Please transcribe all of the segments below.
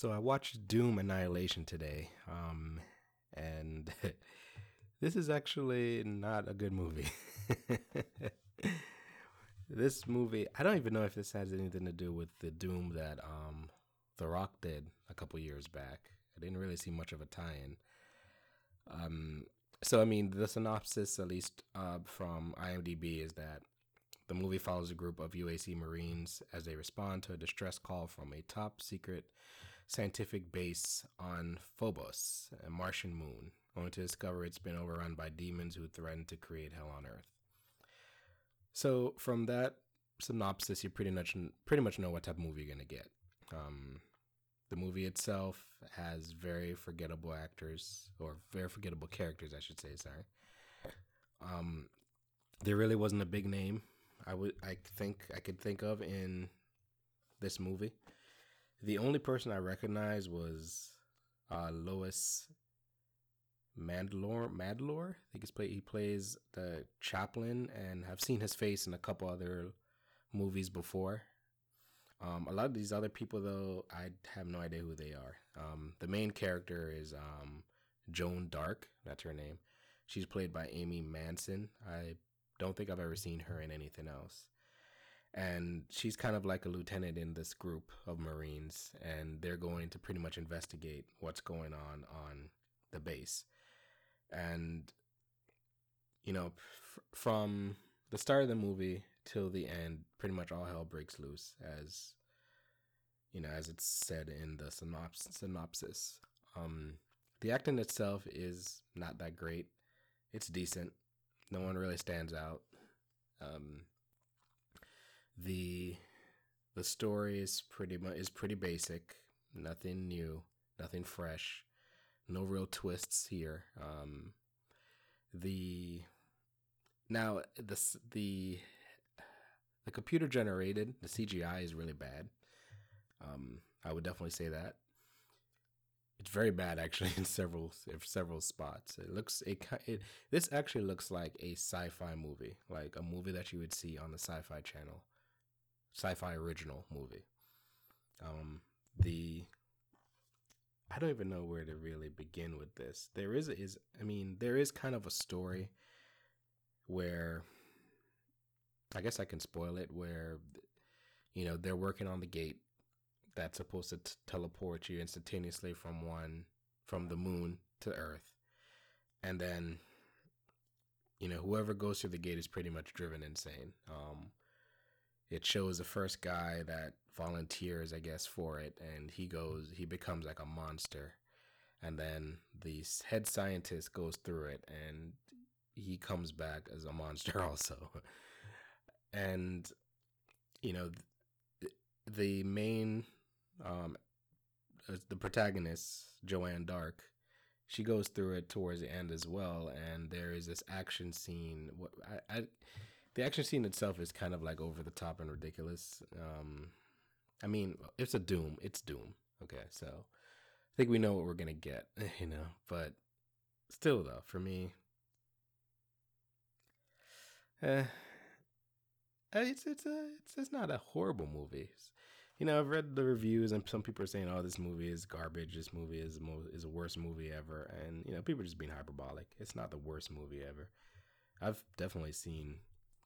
So I watched Doom Annihilation today, um, and this is actually not a good movie. this movie, I don't even know if this has anything to do with the Doom that um, The Rock did a couple years back. I didn't really see much of a tie-in. Um, so I mean, the synopsis, at least uh, from IMDb, is that the movie follows a group of UAC Marines as they respond to a distress call from a top secret scientific base on Phobos, a Martian moon, only to discover it's been overrun by demons who threaten to create hell on Earth. So from that synopsis, you pretty much pretty much know what type of movie you're gonna get. Um, the movie itself has very forgettable actors or very forgettable characters, I should say. Sorry. Um, there really wasn't a big name I would I think I could think of in this movie. The only person I recognized was uh, Louis Mandylor. Mandylor, I think he's play. He plays the chaplain, and I've seen his face in a couple other movies before. Um, a lot of these other people, though, I have no idea who they are. Um, the main character is um, Joan Dark. That's her name. She's played by Amy Manson. I don't think I've ever seen her in anything else and she's kind of like a lieutenant in this group of Marines, and they're going to pretty much investigate what's going on on the base. And, you know, f- from the start of the movie till the end, pretty much all hell breaks loose, as, you know, as it's said in the synops- synopsis. Um, the acting itself is not that great. It's decent. No one really stands out. Um, the the story is pretty much is pretty basic. Nothing new, nothing fresh, no real twists here. Um, the now the the the computer generated the CGI is really bad. Um, I would definitely say that it's very bad actually in several several spots. It looks it, it this actually looks like a sci-fi movie, like a movie that you would see on the Sci-Fi Channel sci-fi original movie. Um, the I don't even know where to really begin with this. There is is I mean there is kind of a story where I guess I can spoil it where you know they're working on the gate that's supposed to t- teleport you instantaneously from one from the moon to Earth, and then you know whoever goes through the gate is pretty much driven insane. Um, it shows the first guy that volunteers, I guess, for it, and he goes, he becomes like a monster, and then the head scientist goes through it, and he comes back as a monster also, and you know, the main, um, uh, the protagonist Joanne Dark, she goes through it towards the end as well, and there is this action scene. What I, I the action scene itself is kind of like over the top and ridiculous. Um, I mean, it's a Doom. It's Doom. Okay, so I think we know what we're gonna get, you know. But still, though, for me, eh, eh, it's it's a it's, it's not a horrible movie. It's, you know, I've read the reviews, and some people are saying, "Oh, this movie is garbage. This movie is mo- is the worst movie ever." And you know, people are just being hyperbolic. It's not the worst movie ever. I've definitely seen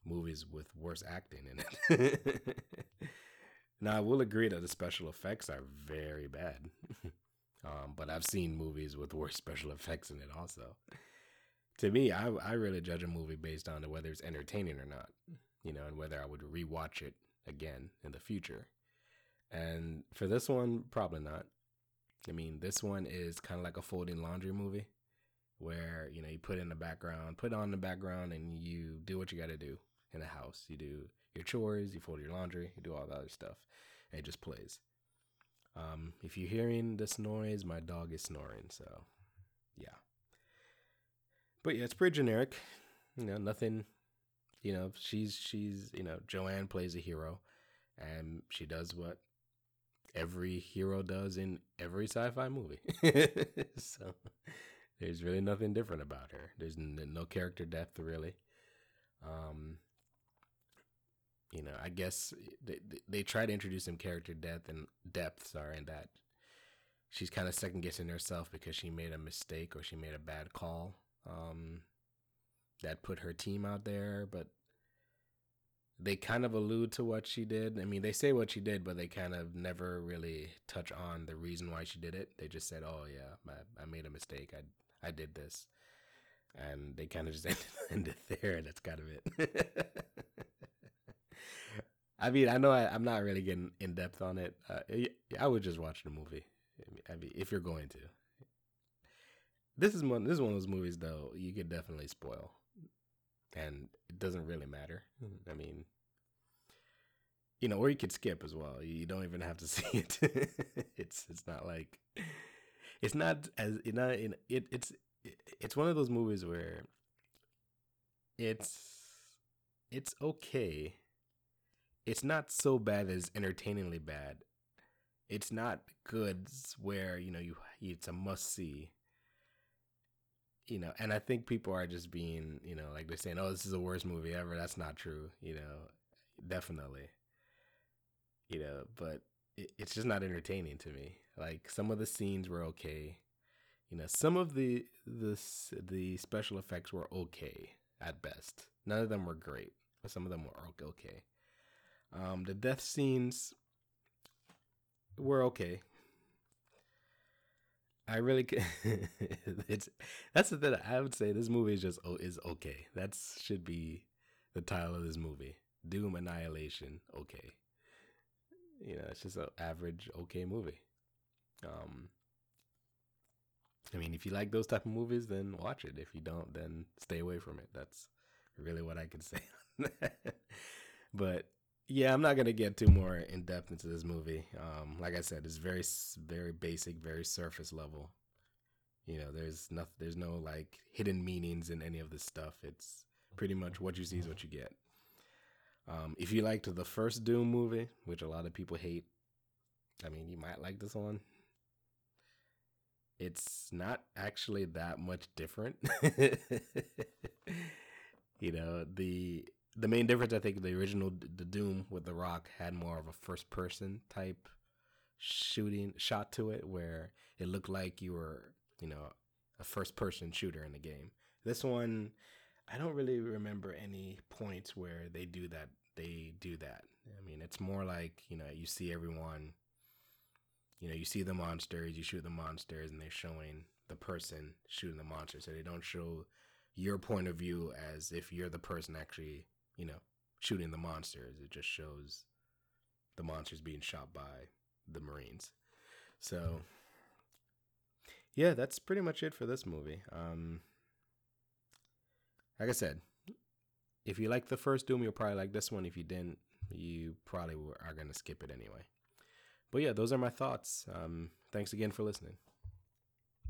movies with worse acting in it. now, I will agree that the special effects are very bad. um, but I've seen movies with worse special effects in it also. To me, I, I really judge a movie based on whether it's entertaining or not, you know, and whether I would rewatch it again in the future. And for this one, probably not. I mean, this one is kind of like a folding laundry movie where, you know, you put in the background, put on the background, and you do what you got to do in the house. You do your chores, you fold your laundry, you do all the other stuff. And it just plays. Um, if you're hearing this noise, my dog is snoring. So, yeah. But yeah, it's pretty generic. You know, nothing. You know, she's she's you know Joanne plays a hero, and she does what every hero does in every sci-fi movie. so there's really nothing different about her. There's no character depth really. Um, you know, I guess they, they try to introduce some character depth and depth, sorry, in that she's kind of second guessing herself because she made a mistake or she made a bad call um, that put her team out there, but they kind of allude to what she did. I mean, they say what she did, but they kind of never really touch on the reason why she did it. They just said, "Oh yeah, I, I made a mistake. I I did this," and they kind of just ended, ended there. That's kind of it. I mean, I know I, am not really getting in depth on it. Uh, I would just watch the movie. I mean, if you're going to. This is one. This is one of those movies, though. You could definitely spoil, and it doesn't really matter. Mm-hmm. I mean, you know, or you could skip as well. You don't even have to see it. it's it's not like it's not as you know it, it it's it's one of those movies where it's it's okay. It's not so bad as entertainingly bad. It's not good where you know you it's a must see you know, and I think people are just being, you know, like they're saying, "Oh, this is the worst movie ever." That's not true, you know. Definitely, you know, but it, it's just not entertaining to me. Like some of the scenes were okay, you know. Some of the the the special effects were okay at best. None of them were great, but some of them were okay. Um, the death scenes were okay. I really it's that's the thing I would say this movie is just oh is okay. That should be the title of this movie. Doom Annihilation. Okay. You know, it's just an average okay movie. Um I mean, if you like those type of movies, then watch it. If you don't, then stay away from it. That's really what I could say. but yeah, I'm not gonna get too more in depth into this movie. Um, like I said, it's very, very basic, very surface level. You know, there's nothing, there's no like hidden meanings in any of this stuff. It's pretty much what you see is what you get. Um, if you liked the first Doom movie, which a lot of people hate, I mean, you might like this one. It's not actually that much different. you know, the the main difference, I think, the original the Doom with The Rock had more of a first person type shooting shot to it, where it looked like you were, you know, a first person shooter in the game. This one, I don't really remember any points where they do that. They do that. I mean, it's more like you know, you see everyone. You know, you see the monsters, you shoot the monsters, and they're showing the person shooting the monster. So they don't show your point of view as if you're the person actually you know, shooting the monsters. It just shows the monsters being shot by the Marines. So, yeah, that's pretty much it for this movie. Um, like I said, if you like the first Doom, you'll probably like this one. If you didn't, you probably are going to skip it anyway. But yeah, those are my thoughts. Um, thanks again for listening.